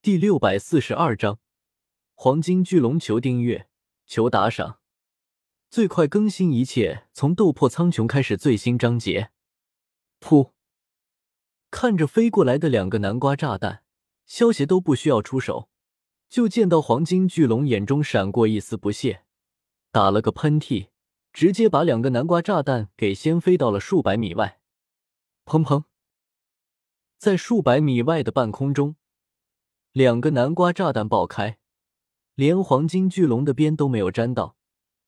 第六百四十二章黄金巨龙，求订阅，求打赏，最快更新一切从斗破苍穹开始最新章节。噗！看着飞过来的两个南瓜炸弹，萧协都不需要出手，就见到黄金巨龙眼中闪过一丝不屑，打了个喷嚏，直接把两个南瓜炸弹给掀飞到了数百米外。砰砰！在数百米外的半空中。两个南瓜炸弹爆开，连黄金巨龙的边都没有沾到，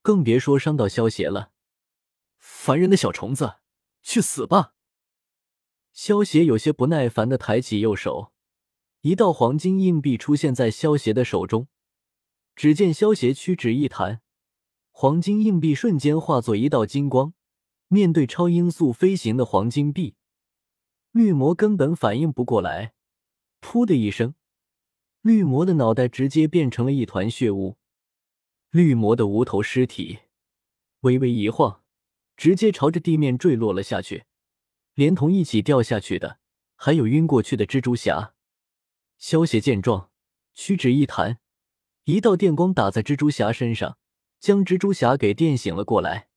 更别说伤到萧协了。烦人的小虫子，去死吧！萧协有些不耐烦的抬起右手，一道黄金硬币出现在萧协的手中。只见萧协屈指一弹，黄金硬币瞬间化作一道金光。面对超音速飞行的黄金币，绿魔根本反应不过来，噗的一声。绿魔的脑袋直接变成了一团血雾，绿魔的无头尸体微微一晃，直接朝着地面坠落了下去，连同一起掉下去的还有晕过去的蜘蛛侠。萧协见状，屈指一弹，一道电光打在蜘蛛侠身上，将蜘蛛侠给电醒了过来。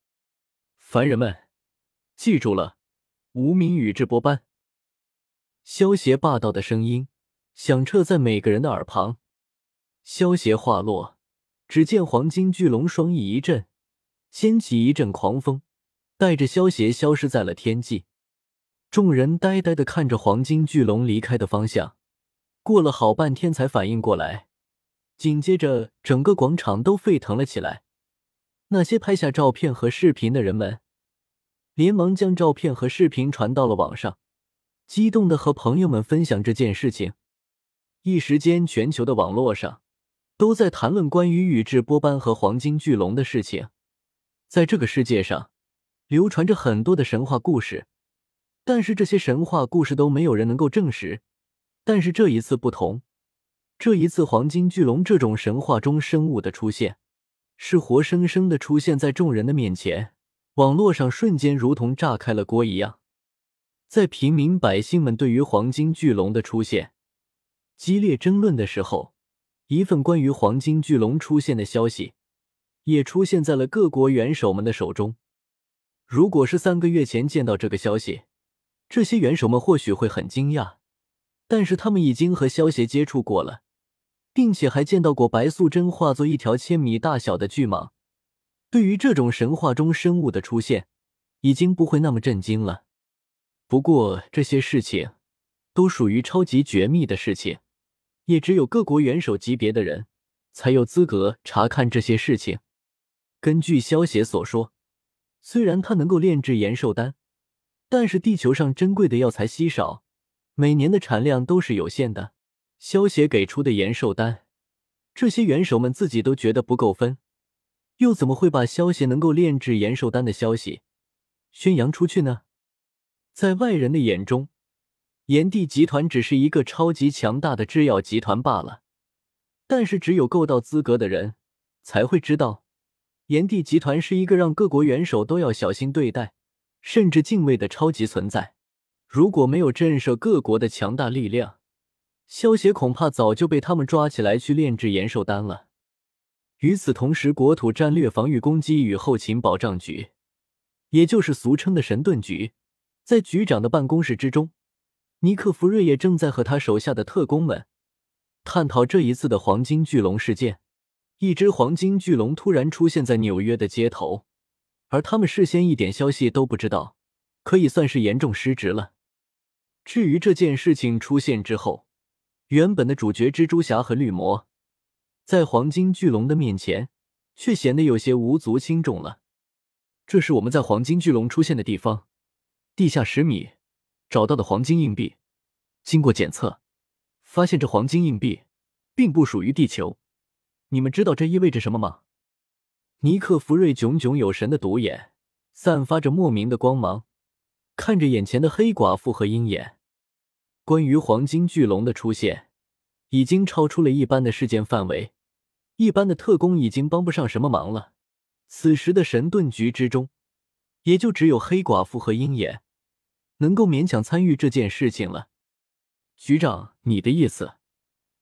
凡人们，记住了，无名宇智波斑。萧协霸道的声音。响彻在每个人的耳旁。萧协话落，只见黄金巨龙双翼一震，掀起一阵狂风，带着萧协消失在了天际。众人呆呆的看着黄金巨龙离开的方向，过了好半天才反应过来。紧接着，整个广场都沸腾了起来。那些拍下照片和视频的人们，连忙将照片和视频传到了网上，激动的和朋友们分享这件事情。一时间，全球的网络上都在谈论关于宇智波斑和黄金巨龙的事情。在这个世界上，流传着很多的神话故事，但是这些神话故事都没有人能够证实。但是这一次不同，这一次黄金巨龙这种神话中生物的出现，是活生生的出现在众人的面前，网络上瞬间如同炸开了锅一样。在平民百姓们对于黄金巨龙的出现。激烈争论的时候，一份关于黄金巨龙出现的消息也出现在了各国元首们的手中。如果是三个月前见到这个消息，这些元首们或许会很惊讶，但是他们已经和萧协接触过了，并且还见到过白素贞化作一条千米大小的巨蟒，对于这种神话中生物的出现，已经不会那么震惊了。不过这些事情都属于超级绝密的事情。也只有各国元首级别的人才有资格查看这些事情。根据萧协所说，虽然他能够炼制延寿丹，但是地球上珍贵的药材稀少，每年的产量都是有限的。萧协给出的延寿丹，这些元首们自己都觉得不够分，又怎么会把萧协能够炼制延寿丹的消息宣扬出去呢？在外人的眼中。炎帝集团只是一个超级强大的制药集团罢了，但是只有够到资格的人才会知道，炎帝集团是一个让各国元首都要小心对待，甚至敬畏的超级存在。如果没有震慑各国的强大力量，萧协恐怕早就被他们抓起来去炼制延寿丹了。与此同时，国土战略防御攻击与后勤保障局，也就是俗称的神盾局，在局长的办公室之中。尼克弗瑞也正在和他手下的特工们探讨这一次的黄金巨龙事件。一只黄金巨龙突然出现在纽约的街头，而他们事先一点消息都不知道，可以算是严重失职了。至于这件事情出现之后，原本的主角蜘蛛侠和绿魔，在黄金巨龙的面前却显得有些无足轻重了。这是我们在黄金巨龙出现的地方，地下十米。找到的黄金硬币，经过检测，发现这黄金硬币并不属于地球。你们知道这意味着什么吗？尼克弗瑞炯炯有神的独眼，散发着莫名的光芒，看着眼前的黑寡妇和鹰眼。关于黄金巨龙的出现，已经超出了一般的事件范围，一般的特工已经帮不上什么忙了。此时的神盾局之中，也就只有黑寡妇和鹰眼。能够勉强参与这件事情了，局长，你的意思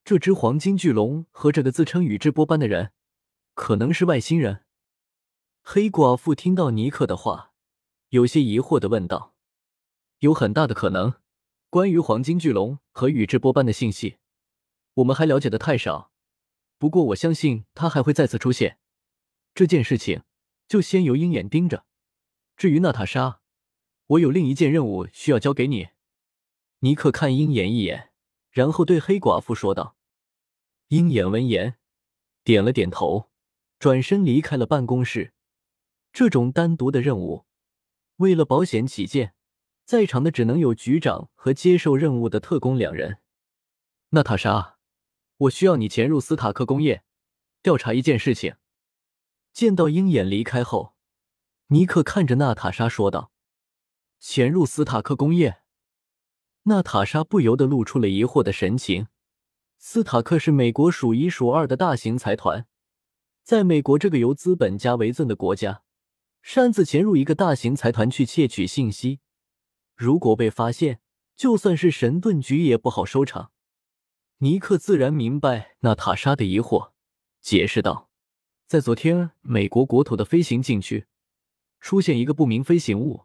这只黄金巨龙和这个自称宇智波斑的人，可能是外星人。黑寡妇听到尼克的话，有些疑惑的问道：“有很大的可能。关于黄金巨龙和宇智波斑的信息，我们还了解的太少。不过我相信他还会再次出现。这件事情就先由鹰眼盯着。至于娜塔莎，我有另一件任务需要交给你。”尼克看鹰眼一眼。然后对黑寡妇说道：“鹰眼闻言，点了点头，转身离开了办公室。这种单独的任务，为了保险起见，在场的只能有局长和接受任务的特工两人。娜塔莎，我需要你潜入斯塔克工业，调查一件事情。”见到鹰眼离开后，尼克看着娜塔莎说道：“潜入斯塔克工业。”娜塔莎不由得露出了疑惑的神情。斯塔克是美国数一数二的大型财团，在美国这个由资本家为尊的国家，擅自潜入一个大型财团去窃取信息，如果被发现，就算是神盾局也不好收场。尼克自然明白娜塔莎的疑惑，解释道：“在昨天，美国国土的飞行禁区出现一个不明飞行物，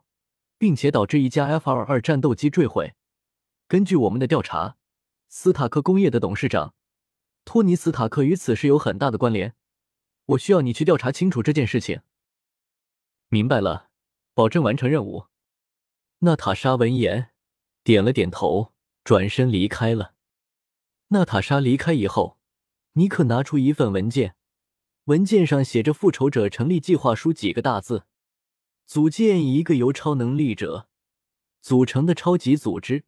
并且导致一架 F 二二战斗机坠毁。”根据我们的调查，斯塔克工业的董事长托尼·斯塔克与此事有很大的关联。我需要你去调查清楚这件事情。明白了，保证完成任务。娜塔莎闻言点了点头，转身离开了。娜塔莎离开以后，尼克拿出一份文件，文件上写着“复仇者成立计划书”几个大字，组建一个由超能力者组成的超级组织。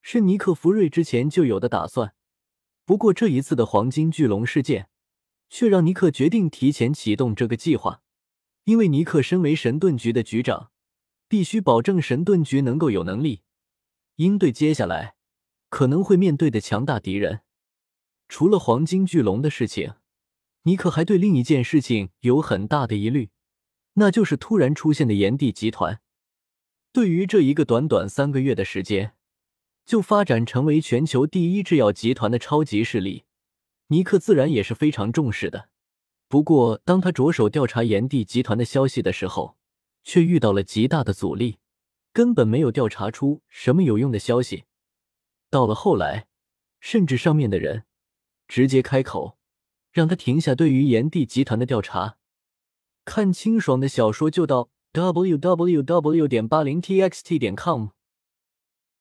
是尼克福瑞之前就有的打算，不过这一次的黄金巨龙事件，却让尼克决定提前启动这个计划。因为尼克身为神盾局的局长，必须保证神盾局能够有能力应对接下来可能会面对的强大敌人。除了黄金巨龙的事情，尼克还对另一件事情有很大的疑虑，那就是突然出现的炎帝集团。对于这一个短短三个月的时间。就发展成为全球第一制药集团的超级势力，尼克自然也是非常重视的。不过，当他着手调查炎帝集团的消息的时候，却遇到了极大的阻力，根本没有调查出什么有用的消息。到了后来，甚至上面的人直接开口，让他停下对于炎帝集团的调查。看清爽的小说就到 w w w. 点八零 t x t 点 com。